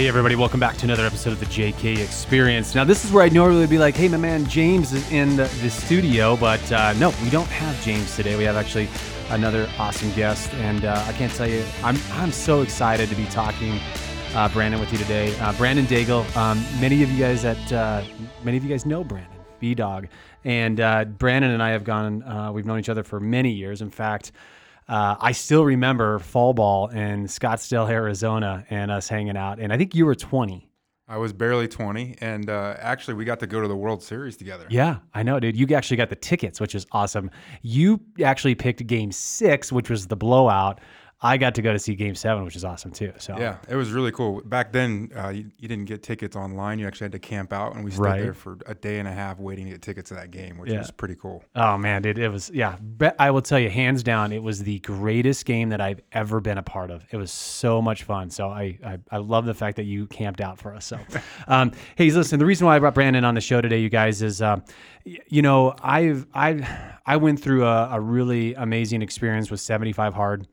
Hey, everybody, welcome back to another episode of the JK Experience. Now, this is where I'd normally be like, hey, my man James is in the, the studio, but uh, no, we don't have James today. We have actually another awesome guest, and uh, I can't tell you, I'm, I'm so excited to be talking. Uh, Brandon with you today. Uh, Brandon Daigle. Um, many of you guys that uh, many of you guys know Brandon B Dog, and uh, Brandon and I have gone. we've known each other for many years. In fact, uh, I still remember fall ball in Scottsdale, Arizona, and us hanging out. And I think you were 20. I was barely 20, and uh, actually, we got to go to the World Series together. Yeah, I know, dude. You actually got the tickets, which is awesome. You actually picked Game Six, which was the blowout. I got to go to see Game Seven, which is awesome too. So yeah, it was really cool. Back then, uh, you, you, didn't get tickets online; you actually had to camp out, and we stayed right. there for a day and a half waiting to get tickets to that game, which yeah. was pretty cool. Oh man, dude, it was yeah. I will tell you, hands down, it was the greatest game that I've ever been a part of. It was so much fun. So I I, I love the fact that you camped out for us. So, um, hey, listen, the reason why I brought Brandon on the show today, you guys, is uh, you know I've I I went through a, a really amazing experience with 75 hard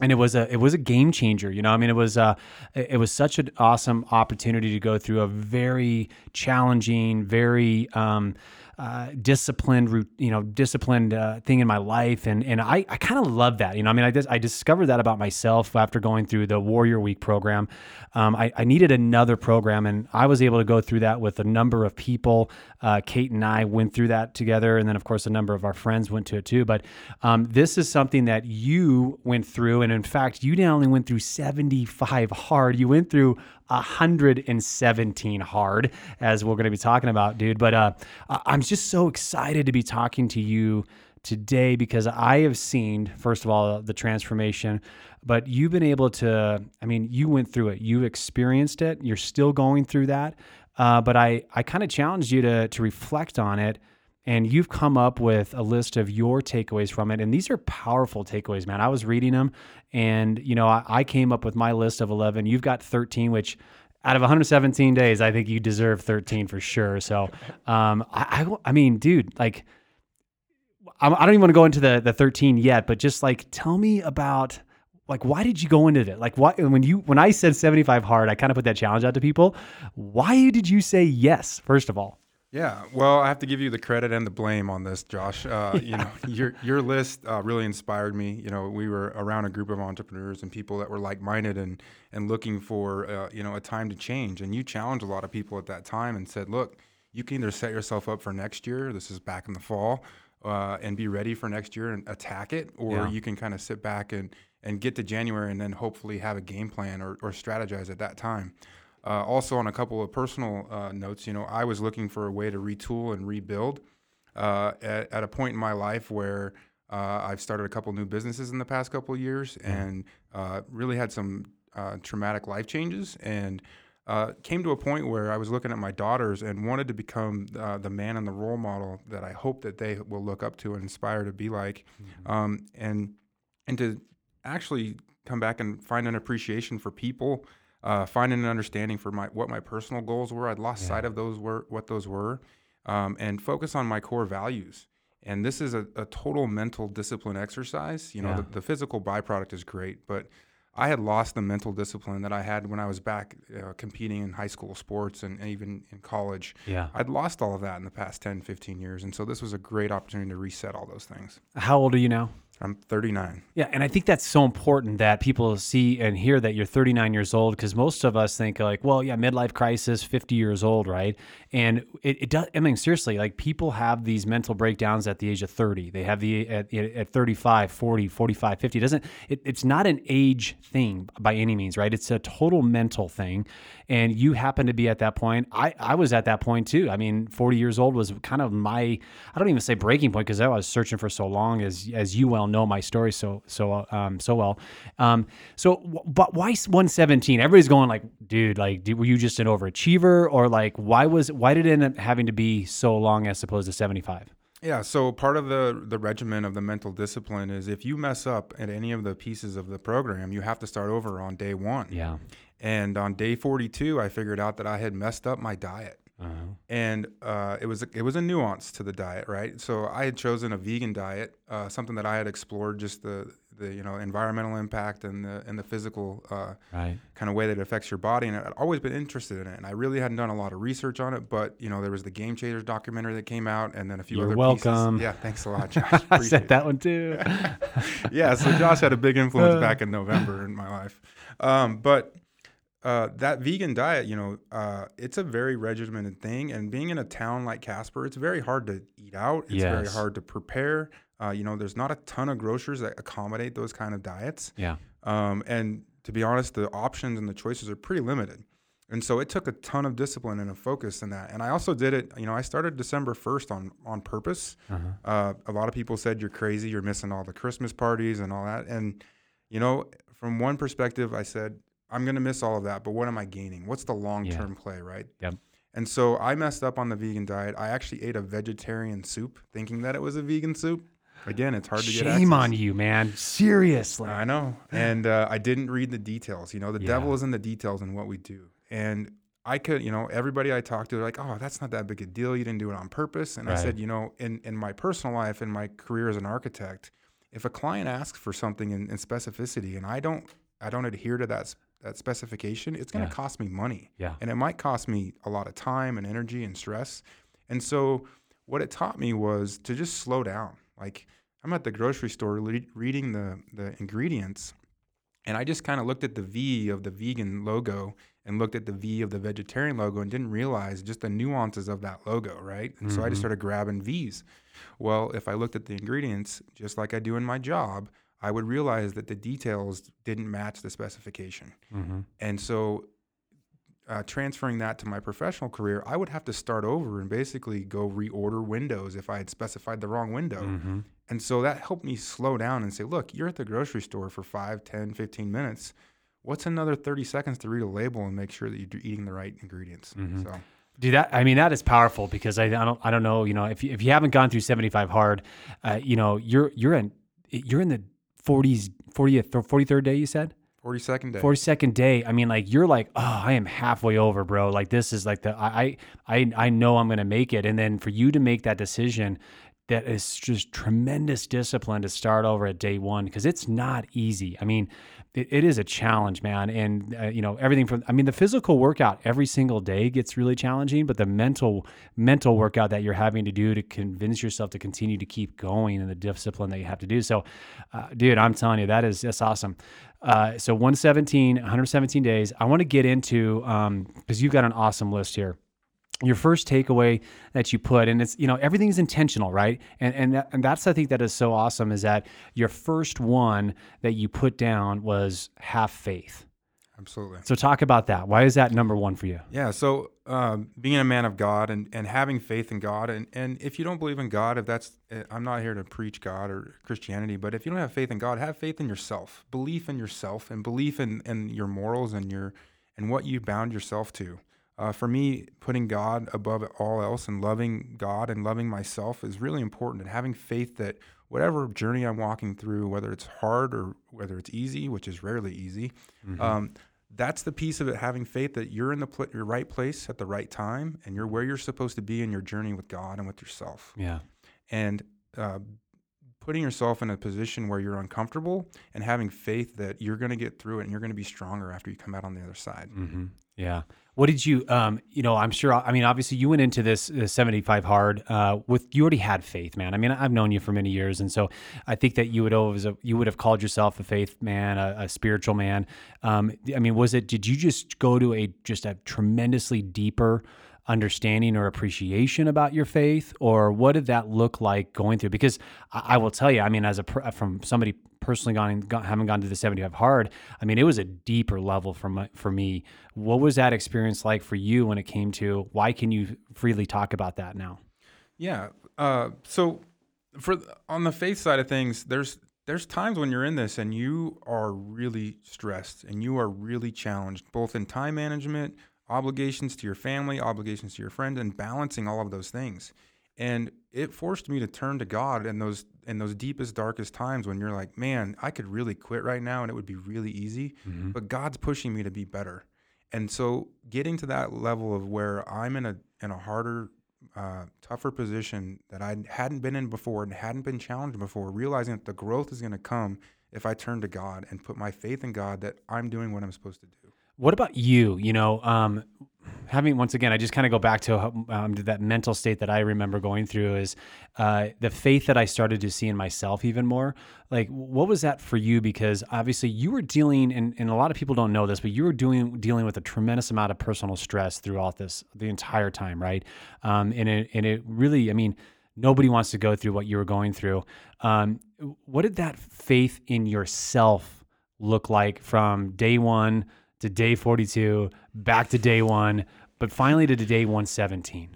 and it was a it was a game changer you know? I mean it was uh it was such an awesome opportunity to go through a very challenging very um uh, disciplined, you know, disciplined uh, thing in my life, and and I, I kind of love that. You know, I mean, I just, I discovered that about myself after going through the Warrior Week program. Um, I, I needed another program, and I was able to go through that with a number of people. Uh, Kate and I went through that together, and then of course a number of our friends went to it too. But um, this is something that you went through, and in fact, you not only went through seventy five hard, you went through 117 hard, as we're going to be talking about, dude. But uh, I'm just so excited to be talking to you today because I have seen, first of all, the transformation, but you've been able to, I mean, you went through it, you experienced it, you're still going through that. Uh, but I, I kind of challenged you to, to reflect on it and you've come up with a list of your takeaways from it and these are powerful takeaways man. I was reading them and you know I, I, came up with my list of 11 you've got 13 which out of 117 days i think you deserve 13 for sure. So um, I, I, I mean dude like I, I don't even want to go into the the 13 yet but just like tell me about like why did you go into it? Like why when you when i said 75 hard i kind of put that challenge out to people. Why did you say yes first of all yeah, well, I have to give you the credit and the blame on this, Josh. Uh, yeah. You know, your your list uh, really inspired me. You know, we were around a group of entrepreneurs and people that were like-minded and and looking for uh, you know a time to change. And you challenged a lot of people at that time and said, look, you can either set yourself up for next year. This is back in the fall. Uh, and be ready for next year and attack it, or yeah. you can kind of sit back and, and get to January and then hopefully have a game plan or, or strategize at that time. Uh, also, on a couple of personal uh, notes, you know, I was looking for a way to retool and rebuild uh, at, at, a point in my life where uh, I've started a couple new businesses in the past couple of years mm-hmm. and uh, really had some uh, traumatic life changes and came to a point where I was looking at my daughters and wanted to become the man and the role model that I hope that they will look up to and inspire to be like, mm-hmm. um, and and to actually come back and find an appreciation for people uh, finding an understanding for my what my personal goals were. I'd lost yeah. sight of those were what those were, um, and focus on my core values. And this is a, a total mental discipline exercise. You know, yeah. the, the, physical byproduct is great, but I had lost the mental discipline that I had when I was back uh, competing in high school sports and, and, even in college. Yeah. I'd lost all of that in the past 10, 15 years. And so this was a great opportunity to reset all those things. How old are you now? I'm 39. Yeah, and I think that's so important that people see and hear that you're 39 years old because most of us think like, well, yeah, midlife crisis, 50 years old, right? And it, it does. I mean, seriously, like people have these mental breakdowns at the age of 30. They have the at, at 35, 40, 45, 50. It doesn't. It, it's not an age thing by any means, right? It's a total mental thing, and you happen to be at that point. I I was at that point too. I mean, 40 years old was kind of my I don't even say breaking point because I was searching for so long as as you well know my story so so um, so well. Um, so, but why 117? Everybody's going like, dude, like, were you just an overachiever, or like, why was why did it end up having to be so long as opposed to 75? Yeah, so part of the the regimen of the mental discipline is if you mess up at any of the pieces of the program, you have to start over on day one. Yeah. And on day 42, I figured out that I had messed up my diet. Uh-huh. And uh, it was it was a nuance to the diet, right? So I had chosen a vegan diet, uh, something that I had explored just the the you know environmental impact and the and the physical uh, Right. kind of way that it affects your body. And I'd always been interested in it, and I really hadn't done a lot of research on it. But you know, there was the Game Changers documentary that came out, and then a few You're other welcome. pieces. Yeah, thanks a lot, Josh. I said that one too. yeah, so Josh had a big influence Uh. back in November in my life. Um, but uh, that vegan diet, you know, uh, it's a very regimented thing. And being in a town like Casper, it's very hard to eat out. It's very hard to prepare. Uh, you know, there's not a ton of grocers that accommodate those kind of diets. yeah. Um, and to be honest, the options and the choices are pretty limited. And so it took a ton of discipline and a focus in that. And I also did it, you know, I started December 1st on, on purpose. Uh-huh. Uh, a lot of people said, you're crazy, you're missing all the Christmas parties and all that. And, you know, from one perspective, I said, I'm going to miss all of that, but what am I gaining? What's the long term play, right? Yep. And so I messed up on the vegan diet. I actually ate a vegetarian soup thinking that it was a vegan soup. Again, it's hard to get Shame on you, man. Seriously. I know. And uh, I didn't read the details. You know, the Yeah. devil is in the details in what we do. And I could, you know, everybody I talked to, like, oh, that's not that big a deal. You didn't do it on purpose. And I said, you know, in, in my personal life, in my career as an architect, if a client asks for something in, in specificity and I don't, I don't adhere to that, that specification, it's going to Yeah. cost me money. Yeah. And it might cost me a lot of time and energy and stress. And so what it taught me was to just slow down. Like I'm at the grocery store le- reading the, the ingredients and I just kind of looked at the V of the vegan logo and looked at the V of the vegetarian logo and didn't realize just the nuances of that logo, right? And so I just mm-hmm. started grabbing V's. Well, if I looked at the ingredients, just like I do in my job, I would realize that the details didn't match the specification. Mm-hmm. And so, uh, transferring that to my professional career, I would have to start over and basically go reorder windows if I had specified the wrong window. Mm-hmm. And so that helped me slow down and say, look, you're at the grocery store for 5, 10, 15 minutes. What's another 30 seconds to read a label and make sure that you're eating the right ingredients? Mm-hmm. So, Dude, that I mean that is powerful because I, I don't I don't know you know if you, if you haven't gone through seventy five hard, uh, you know you're you're in you're in the forties fortieth forty third day you said 42nd day. forty second day. I mean like you're like oh I am halfway over, bro. Like this is like the I I I I know I'm gonna make it, and then for you to make that decision. That is just tremendous discipline to start over at day one because it's not easy. I mean, it, it is a challenge, man. And uh, you know everything from I mean the physical workout every single day gets really challenging, but the mental mental workout that you're having to do to convince yourself to continue to keep going and the discipline that you have to do. So, uh, dude, I'm telling you that is that's awesome. Uh, so 117, 117 days. I want to get into because you've got an awesome list here your first takeaway that you put and it's you know everything's intentional right and and, that, and that's i think that is so awesome is that your first one that you put down was have faith Absolutely. so talk about that why is that number one for you Yeah. So, um, being a man of God and, and having faith in God, and, and if you don't believe in God, if that's, eh, I'm not here to preach God or Christianity, but if you don't have faith in God, have faith in yourself, belief in yourself, and belief in, in your morals and your and what you bound yourself to. Uh, for me, putting God above all else and loving God and loving myself is really important. And having faith that whatever journey I'm walking through, whether it's hard or whether it's easy, which is rarely easy, um, that's the piece of it. Having faith that you're in the pl- your right place at the right time, and you're where you're supposed to be in your journey with God and with yourself. yeah And uh, putting yourself in a position where you're uncomfortable and having faith that you're going to get through it and you're going to be stronger after you come out on the other side. Mm-hmm. Yeah. What did you, um, you know, I'm sure, I mean, obviously you went into this uh, 75 hard, uh, with, you already had faith, man. I mean, I've known you for many years. And so I think that you would always, you would have called yourself a faith man, a, a spiritual man. Um, I mean, was it, did you just go to a, just a tremendously deeper, understanding or appreciation about your faith or what did that look like going through because i, I will tell you i mean as a from somebody personally gone, gone having gone to the 75 hard i mean it was a deeper level for my, for me what was that experience like for you when it came to why can you freely talk about that now Yeah. Uh, so for on the faith side of things, there's there's times when you're in this and you are really stressed and you are really challenged, both in time management, obligations to your family, obligations to your friends, and balancing all of those things. And it forced me to turn to God in those in those deepest, darkest times when you're like, man, I could really quit right now and it would be really easy. But God's pushing me to be better. And so getting to that level of where I'm in a in a harder, uh, tougher position that I hadn't been in before and hadn't been challenged before, realizing that the growth is going to come if I turn to God and put my faith in God that I'm doing what I'm supposed to do. What about you? You know, um, having once again, I just kind of go back to um, that mental state that I remember going through is uh, the faith that I started to see in myself even more. Like, what was that for you? Because obviously, you were dealing, and, and a lot of people don't know this, but you were doing dealing with a tremendous amount of personal stress throughout this the entire time, right? Um, and it and it really, I mean. Nobody wants to go through what you were going through. Um, what did that faith in yourself look like from day one to day 42, back to day one, but finally to day 117.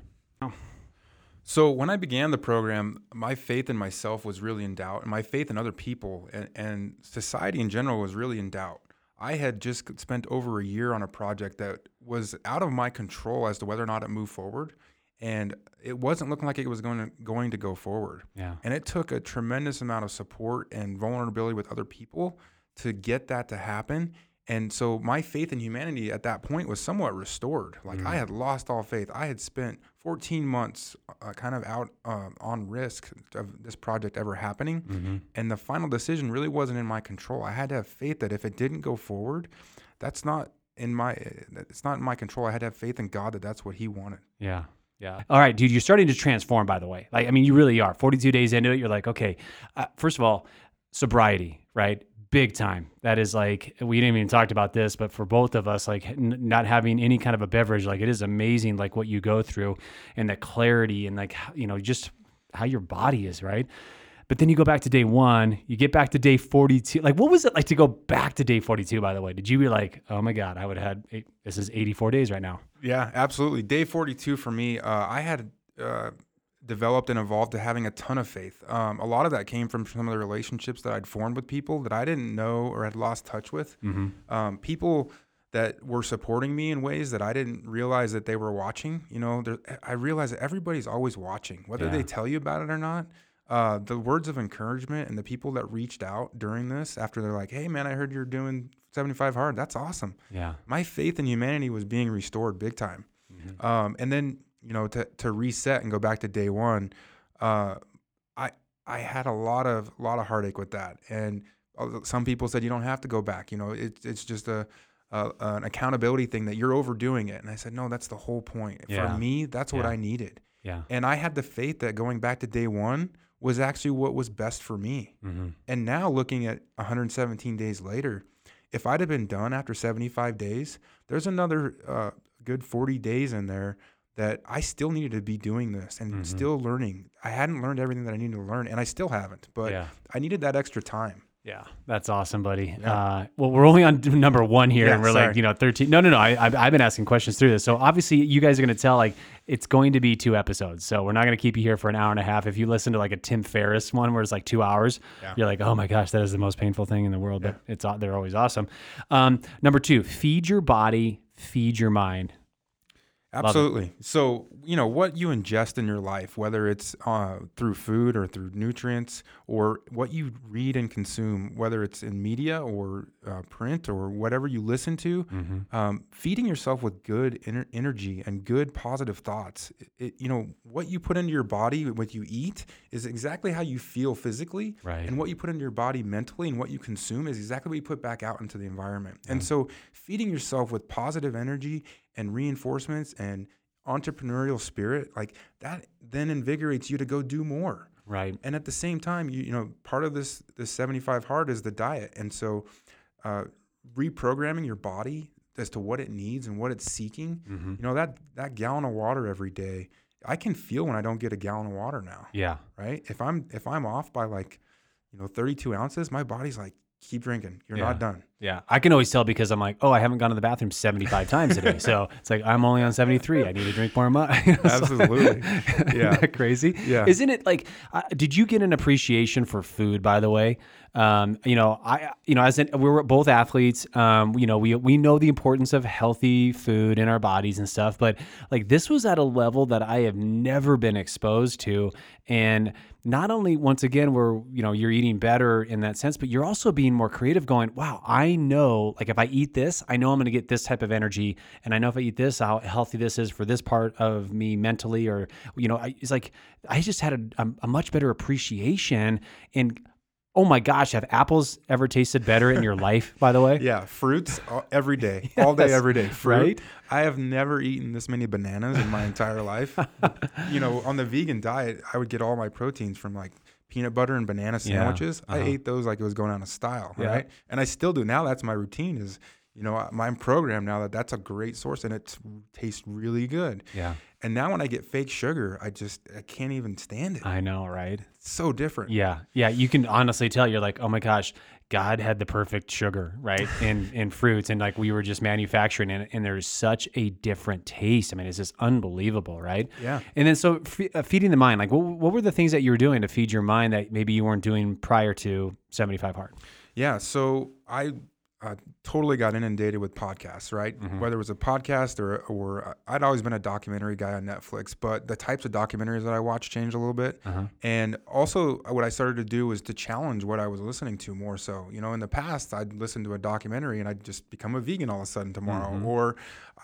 So when I began the program, my faith in myself was really in doubt, and my faith in other people and, and society in general was really in doubt. I had just spent over a year on a project that was out of my control as to whether or not it moved forward, and it wasn't looking like it was going to going to go forward. Yeah. And it took a tremendous amount of support and vulnerability with other people to get that to happen. And so my faith in humanity at that point was somewhat restored. Like I had lost all faith. I had spent 14 months uh, kind of out uh, on risk of this project ever happening. And the final decision really wasn't in my control. I had to have faith that if it didn't go forward, that's not in my it's not in my control. I had to have faith in God that that's what he wanted. Yeah. Yeah. All right, dude, you're starting to transform, by the way. Like, I mean, you really are. 42 days into it, you're like, okay, uh, first of all, sobriety, right? Big time. That is like, we didn't even talked about this, but for both of us, like n- not having any kind of a beverage, like it is amazing, like what you go through and the clarity and like, you know, just how your body is, right? But then you go back to day one, you get back to day 42. Like, what was it like to go back to day 42, by the way? Did you be like, oh my God, I would have had, eight, this is 84 days right now? Yeah, absolutely. Day 42 for me, uh, I had uh, developed and evolved to having a ton of faith. Um, a lot of that came from some of the relationships that I'd formed with people that I didn't know or had lost touch with. Um, people that were supporting me in ways that I didn't realize that they were watching. You know, I realized that everybody's always watching, whether Yeah. they tell you about it or not. Uh, the words of encouragement and the people that reached out during this after they're like, "Hey, man, I heard you're doing 75 hard. That's awesome." Yeah. my faith in humanity was being restored big time. Um, and then you know to to reset and go back to day one, uh, I I had a lot of lot of heartache with that. And uh, some people said you don't have to go back. You know, it's it's just a, a an accountability thing that you're overdoing it. And I said no, that's the whole point. Yeah. For me, that's what Yeah. I needed. Yeah. And I had the faith that going back to day one was actually what was best for me. Mm-hmm. And now looking at 117 days later, if I'd have been done after 75 days, there's another uh, good 40 days in there that I still needed to be doing this and still learning. I hadn't learned everything that I needed to learn, and I still haven't. But Yeah. I needed that extra time. Yeah, that's awesome, buddy. Uh, well, we're only on number one here, Yeah, and we're like, you know, thirteen. No, no, no. I, I've, I've been asking questions through this, so obviously you guys are going to tell like it's going to be two episodes. So we're not going to keep you here for an hour and a half. If you listen to like a Tim Ferriss one where it's like two hours, you're like, oh my gosh, that is the most painful thing in the world. But it's they're always awesome. Um, number two, feed your body, feed your mind. Absolutely. So, you know, what you ingest in your life, whether it's uh, through food or through nutrients, or what you read and consume, whether it's in media or uh, print or whatever you listen to, um, feeding yourself with good ener- energy and good positive thoughts. It, it- you know, what you put into your body, what you eat, is exactly how you feel physically. Right. And what you put into your body mentally and what you consume is exactly what you put back out into the environment. And so, feeding yourself with positive energy and reinforcements and entrepreneurial spirit, like that then invigorates you to go do more. Right. And at the same time, you, you know, part of this this 75 hard is the diet. And so uh, reprogramming your body as to what it needs and what it's seeking, you know, that that gallon of water every day, I can feel when I don't get a gallon of water now Yeah. right? If I'm if I'm off by like, you know, 32 ounces, my body's like, keep drinking. You're Yeah. not done. Yeah, I can always tell because I'm like, oh, I haven't gone to the bathroom 75 times today. So it's like I'm only on 73. I need to drink more. Mu-. Absolutely. Yeah. Isn't that crazy? Yeah. Isn't it like? Uh, did you get an appreciation for food? By the way, um, you know, I, you know, as an, we were both athletes. Um, you know, we we know the importance of healthy food in our bodies and stuff. But like this was at a level that I have never been exposed to, and not only once again where you know you're eating better in that sense but you're also being more creative going wow i know like if i eat this i know i'm going to get this type of energy and i know if i eat this how healthy this is for this part of me mentally or you know I, it's like i just had a, a, much better appreciation and oh my gosh have apples ever tasted better in your life by the way Yeah, fruits all- every day, all day, every day. Fruit. right? I have never eaten this many bananas in my entire life. you know, on the vegan diet, I would get all my proteins from like peanut butter and banana sandwiches. I uh-huh. ate those like it was going out of style, Yeah. right? And I still do now. That's my routine. Is you know, my program now that that's a great source and it tastes really good. yeah And now when I get fake sugar, I just I can't even stand it. i know right It's so different. Yeah, yeah. You can honestly tell you're like, oh my gosh, God had the perfect sugar, right? In in fruits, and like we were just manufacturing it, and there's such a different taste. I mean, it's just unbelievable, right? Yeah. And then so uh, feeding the mind, like what, what were the things that you were doing to feed your mind that maybe you weren't doing prior to 75 hard? Yeah, so I uh, totally got inundated with podcasts, right? Mm-hmm. Whether it was a podcast or or uh, I'd always been a documentary guy on Netflix, but the types of documentaries that I watched changed a little bit. Uh-huh. And also, what I started to do was to challenge what I was listening to more. So, you know, in the past, I'd listen to a documentary and I'd just become a vegan all of a sudden tomorrow, Mm-hmm. or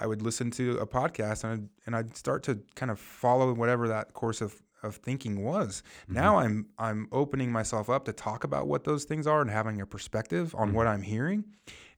I would listen to a podcast and I'd, and I'd start to kind of follow whatever that course of of thinking was. Mm-hmm. Now I'm I'm opening myself up to talk about what those things are and having a perspective on mm. what I'm hearing.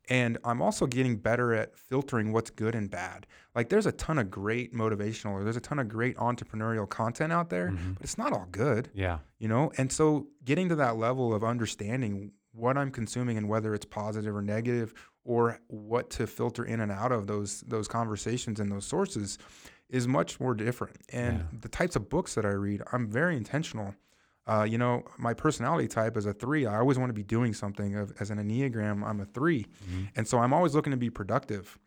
And I'm also getting better at filtering what's good and bad. Like there's a ton of great motivational or there's a ton of great entrepreneurial content out there, mm-hmm. but it's not all good, Yeah. you know? And so getting to that level of understanding what I'm consuming and whether it's positive or negative or what to filter in and out of those those conversations and those sources is much more different. And the types of books that I read, I'm very intentional. Uh, you know, my personality type is a three. I always want to be doing something. As an Enneagram, I'm a 3 And so I'm always looking to be productive.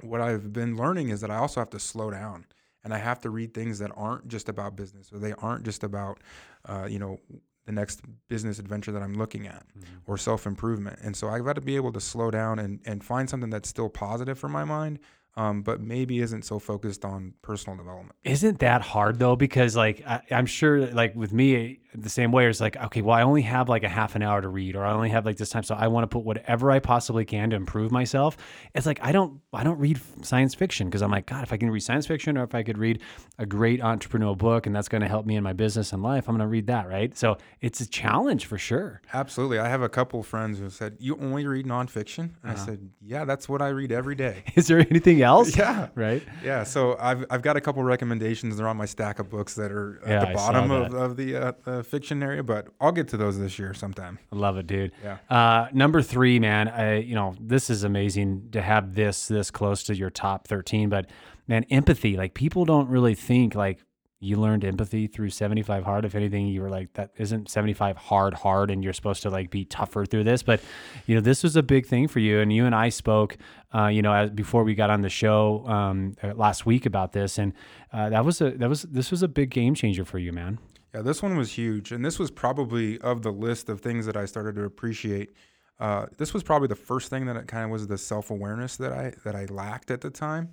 What I've been learning is that I also have to slow down and I have to read things that aren't just about business or they aren't just about, uh, you know, the next business adventure that I'm looking at or self improvement. And so I've got to be able to slow down and, and find something that's still positive for my mind, um, but maybe isn't so focused on personal development. Isn't that hard though? Because like I, I'm sure, like with me, the same way. It's like okay, well, I only have like a half an hour to read, or I only have like this time, so I want to put whatever I possibly can to improve myself. It's like I don't, I don't read science fiction because I'm like, God, if I can read science fiction, or if I could read a great entrepreneurial book, and that's going to help me in my business and life, I'm going to read that, right? So it's a challenge for sure. Absolutely. I have a couple friends who said, You only read nonfiction? And I said, Yeah, that's what I read every day. Is there anything else? Yeah. Right. Yeah, so I've, I've got a couple recommendations. They're on my stack of books that are at Yeah, the bottom of, of the, uh, the fiction area, but I'll get to those this year sometime. I love it, dude. Yeah. Uh, number three, man. I, you know, this is amazing to have this this close to your top thirteen. But man, empathy. Like people don't really think like you learned empathy through seventy five hard. If anything, you were like that isn't seventy five hard hard, and you're supposed to like be tougher through this. But you know, this was a big thing for you, and you and I spoke. Uh, you know, as, before we got on the show um, uh, last week about this, and uh, that was a that was this was a big game changer for you, man. Yeah, this one was huge, and this was probably of the list of things that I started to appreciate. Uh, this was probably the first thing that it kind of was the self awareness that I that I lacked at the time.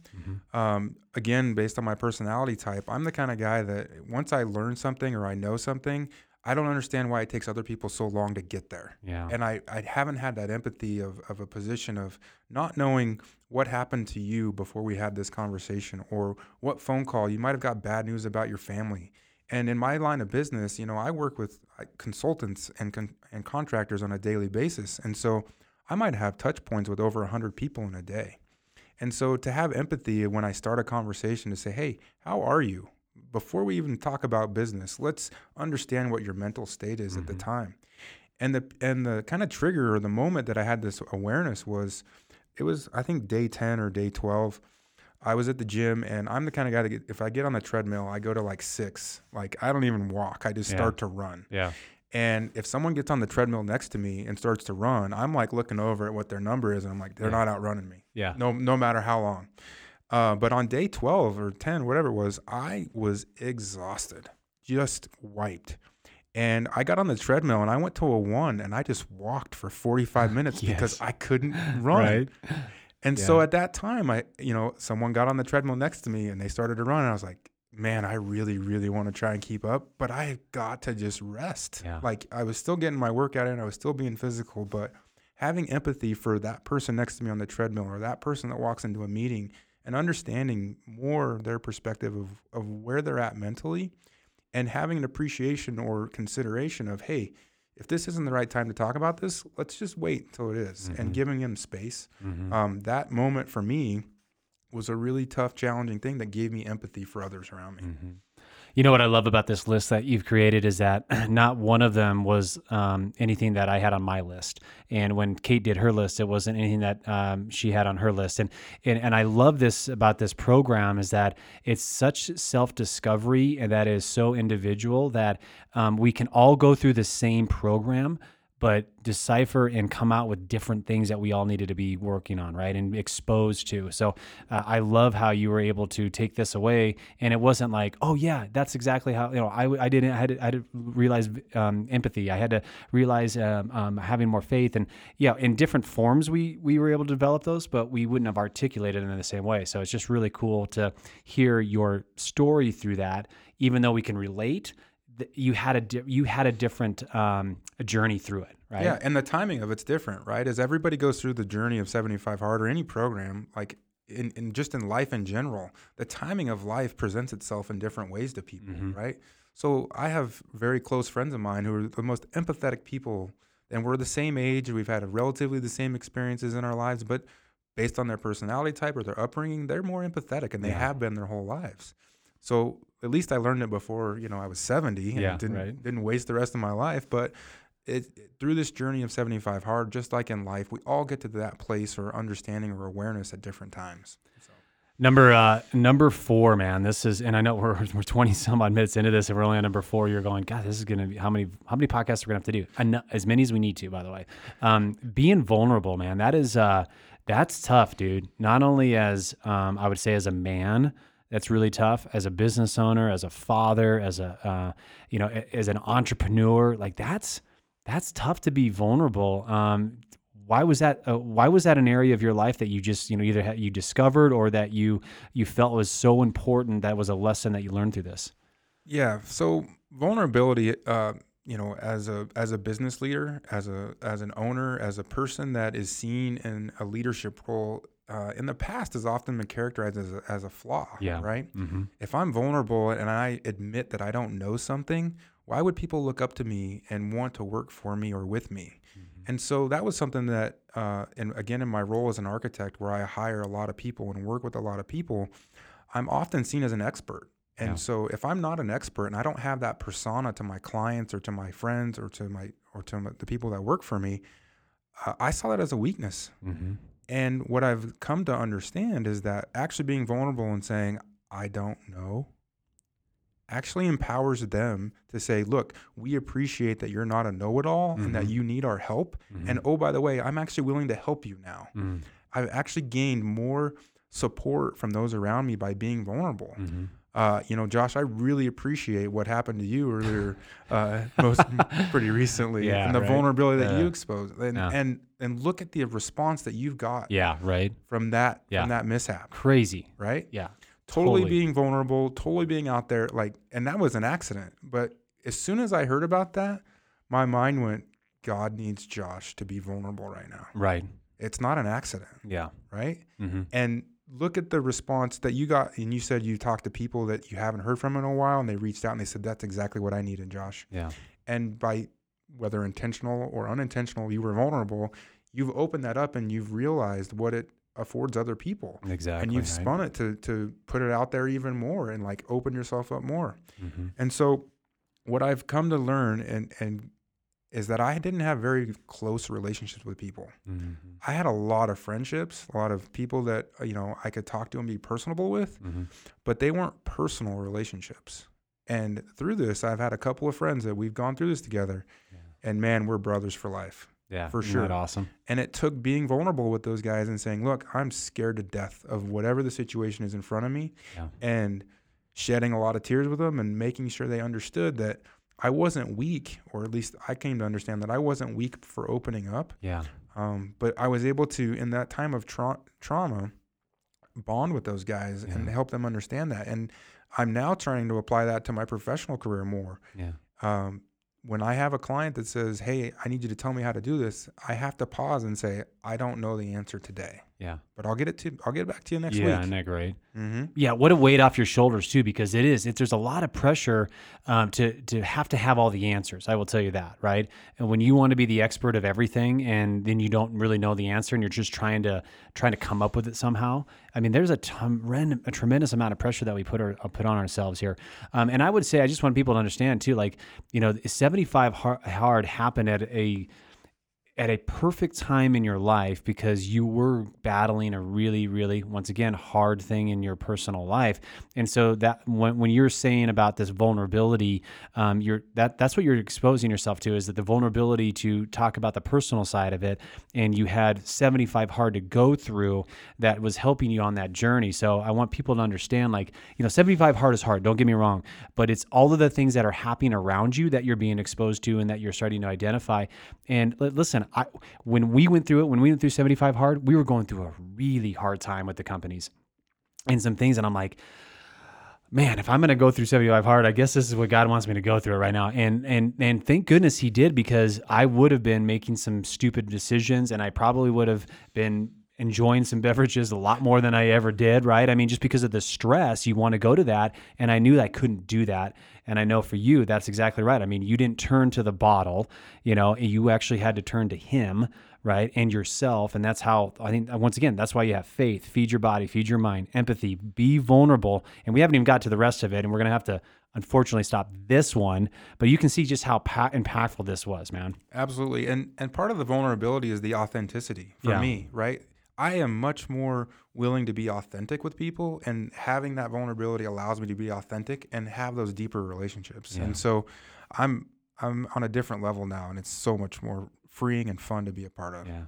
Um, again, based on my personality type, I'm the kind of guy that once I learn something or I know something, I don't understand why it takes other people so long to get there. Yeah. And I, I haven't had that empathy of, of a position of not knowing what happened to you before we had this conversation or what phone call you might have got bad news about your family. And in my line of business, you know, I work with uh, consultants and con- and contractors on a daily basis, and so I might have touch points with over 100 people in a day. And so to have empathy when I start a conversation to say, "Hey, how are you?" Before we even talk about business, let's understand what your mental state is at the mm-hmm. time. And the and the kind of trigger or the moment that I had this awareness was it was I think day 10 or day 12. I was at the gym and I'm the kind of guy that get, if I get on the treadmill, I go to like 6. Like I don't even walk. I just Yeah. start to run. Yeah. And if someone gets on the treadmill next to me and starts to run, I'm like looking over at what their number is, and I'm like, they're not outrunning me. Yeah. No, no matter how long. Uh, but on day 12 or 10, whatever it was, I was exhausted, just wiped. And I got on the treadmill and I went to a one and I just walked for 45 minutes because I couldn't run. Right. And so at that time, I, you know, someone got on the treadmill next to me and they started to run. And I was like, man, I really, really want to try and keep up, but I got to just rest. Yeah. Like I was still getting my workout in, I was still being physical, but having empathy for that person next to me on the treadmill or that person that walks into a meeting and understanding more their perspective of, of where they're at mentally and having an appreciation or consideration of, hey, if this isn't the right time to talk about this, let's just wait until it is," and mm-hmm. giving them space. Mm-hmm. Um, that moment for me was a really tough, challenging thing that gave me empathy for others around me. Mm-hmm. You know what I love about this list that you've created is that not one of them was um, anything that I had on my list. And when Kate did her list, it wasn't anything that um, she had on her list. And, and and I love this about this program is that it's such self discovery and that is so individual that um, we can all go through the same program, but decipher and come out with different things that we all needed to be working on, right? And exposed to. So uh, I love how you were able to take this away, and it wasn't like, oh yeah, that's exactly how you know. I, I didn't. I had to, I had to realize um, empathy. I had to realize um, um, having more faith, and yeah, in different forms we we were able to develop those, but we wouldn't have articulated it in the same way. So it's just really cool to hear your story through that, even though we can relate. Th- You had a di- you had a different um, a journey through it, right? Yeah, and the timing of it's different, right? As everybody goes through the journey of 75 Hard or any program, like in, in just in life in general, the timing of life presents itself in different ways to people, right? So I have very close friends of mine who are the most empathetic people, and we're the same age. We've had relatively the same experiences in our lives, but based on their personality type or their upbringing, they're more empathetic, and they have been their whole lives. So at least I learned it before, you know, I was 70 and Yeah, didn't, right. didn't waste the rest of my life. But it, through this journey of 75 hard, just like in life, we all get to that place or understanding or awareness at different times. Number uh, number four, man. This is, and I know we're we're twenty some odd minutes into this, and we're only on number four. You're going, God, this is gonna be how many how many podcasts we're we gonna have to do? Eno- as many as we need to, by the way. Um, being vulnerable, man. That is uh, that's tough, dude. Not only as um, I would say as a man, that's really tough. As a business owner, as a father, as a uh, you know, as an entrepreneur, like that's that's tough to be vulnerable. Um, why was that? Uh, why was that an area of your life that you just you know either you discovered or that you you felt was so important that was a lesson that you learned through this? Yeah. So vulnerability, uh, you know, as a as a business leader, as a as an owner, as a person that is seen in a leadership role, uh, in the past has often been characterized as a, as a flaw. Yeah. Right. Mm-hmm. If I'm vulnerable and I admit that I don't know something, why would people look up to me and want to work for me or with me? And so that was something that, uh, and again, in my role as an architect, where I hire a lot of people and work with a lot of people, I'm often seen as an expert. And Yeah. so if I'm not an expert and I don't have that persona to my clients or to my friends or to my or to my, the people that work for me, uh, I saw that as a weakness. Mm-hmm. And what I've come to understand is that actually being vulnerable and saying, I don't know, actually empowers them to say, look, we appreciate that you're not a know it all and that mm-hmm. you need our help. Mm-hmm. And oh, by the way, I'm actually willing to help you now. Mm-hmm. I've actually gained more support from those around me by being vulnerable. Mm-hmm. Uh, you know, Josh, I really appreciate what happened to you earlier, uh, most pretty recently, Yeah, and the right. vulnerability that you exposed, and Yeah. and and look at the response that you've got Yeah. Right. from that Yeah. from that mishap, Crazy. right? Yeah. Totally, Totally. being vulnerable, totally being out there, like, and that was an accident. But as soon as I heard about that, my mind went, God needs Josh to be vulnerable right now. Right. It's not an accident, Yeah. right? Mm-hmm. And look at the response that you got. And you said you talked to people that you haven't heard from in a while, and they reached out and they said, That's exactly what I needed, Josh. Yeah. And by whether intentional or unintentional, you were vulnerable, you've opened that up and you've realized what it affords other people. Exactly. and you've right? spun it to, to put it out there even more and like open yourself up more. Mhm. And so what I've come to learn and, and is that I didn't have very close relationships with people. Mhm. I had a lot of friendships, a lot of people that uh, you know I could talk to and be personable with, Mhm. but they weren't personal relationships. And through this, I've had a couple of friends that we've gone through this together, and man, we're brothers for life. Yeah, for sure. awesome. And it took being vulnerable with those guys and saying, "Look, I'm scared to death of whatever the situation is in front of me," Yeah. and shedding a lot of tears with them and making sure they understood that I wasn't weak, or at least I came to understand that I wasn't weak for opening up. Yeah, Um, but I was able to, in that time of tra- trauma, bond with those guys and help them understand that. And I'm now trying to apply that to my professional career more. yeah, Um, when I have a client that says, "Hey, I need you to tell me how to do this," I have to pause and say, "I don't know the answer today, yeah, but I'll get it to I'll get it back to you next yeah. week." Isn't that great? Mm-hmm. Yeah, what a weight off your shoulders too, because it is. It, there's a lot of pressure um, to to have to have all the answers. I will tell you that, right? And when you want to be the expert of everything, and then you don't really know the answer, and you're just trying to trying to come up with it somehow. I mean, there's a tremendous amount of pressure that we put our, uh, put on ourselves here. Um, and I would say, I just want people to understand too, like you know, 75 hard, hard happened at a at a perfect time in your life because you were battling a really really once again hard thing in your personal life. And so that when, when you're saying about this vulnerability um, you're that that's what you're exposing yourself to is that the vulnerability to talk about the personal side of it and you had 75 hard to go through that was helping you on that journey. So i want people to understand like you know 75 hard is hard don't get me wrong but it's all of the things that are happening around you that you're being exposed to and that you're starting to identify. And li- I, when we went through it when we went through 75 hard we were going through a really hard time with the companies and some things and i'm like man if i'm going to go through 75 hard i guess this is what god wants me to go through right now and and and thank goodness he did because i would have been making some stupid decisions and i probably would have been enjoying some beverages a lot more than I ever did, right? I mean, just because of the stress, you want to go to that. And I knew I couldn't do that. And I know for you, that's exactly right. I mean, you didn't turn to the bottle, you know, you actually had to turn to Him, right? And yourself. And that's how I think, once again, that's why you have faith, feed your body, feed your mind, empathy, be vulnerable. And we haven't even got to the rest of it. And we're going to have to, unfortunately, stop this one. But you can see just how pa- impactful this was, man. Absolutely. And and part of the vulnerability is the authenticity for Yeah. me, right? I am much more willing to be authentic with people and having that vulnerability allows me to be authentic and have those deeper relationships. And so I'm I'm on a different level now and it's so much more freeing and fun to be a part of. Yeah.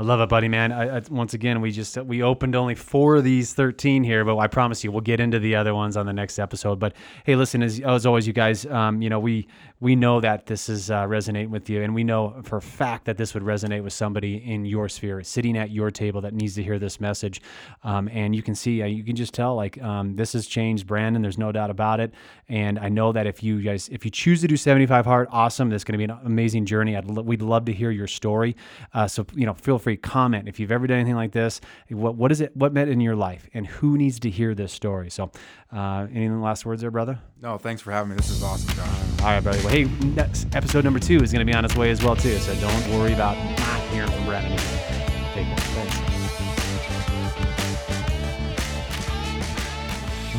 I love it, buddy, man. I, I, once again, we just we opened only four of these thirteen here, but I promise you, we'll get into the other ones on the next episode. But hey, listen, as, as always, you guys, um, you know, we we know that this is uh, resonating with you, and we know for a fact that this would resonate with somebody in your sphere, sitting at your table that needs to hear this message. Um, and you can see, uh, you can just tell, like um, this has changed Brandon. There's no doubt about it. And I know that if you guys, if you choose to do 75 hard, awesome. This is going to be an amazing journey. I'd lo- we'd love to hear your story. Uh, so you know, feel free comment if you've ever done anything like this. What what is it? What meant in your life, and who needs to hear this story? So, uh, any last words there, brother? No, thanks for having me. This is awesome, Josh. All right, brother. Well, hey, next episode number two is going to be on its way as well too. So don't worry about not hearing from Brandon. again. Take care. Thanks.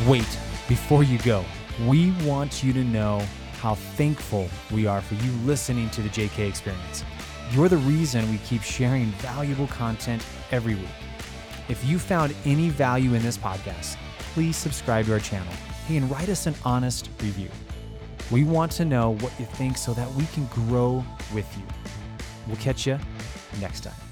Wait, before you go, we want you to know how thankful we are for you listening to the JK Experience. You're the reason we keep sharing valuable content every week. If you found any value in this podcast, please subscribe to our channel and write us an honest review. We want to know what you think so that we can grow with you. We'll catch you next time.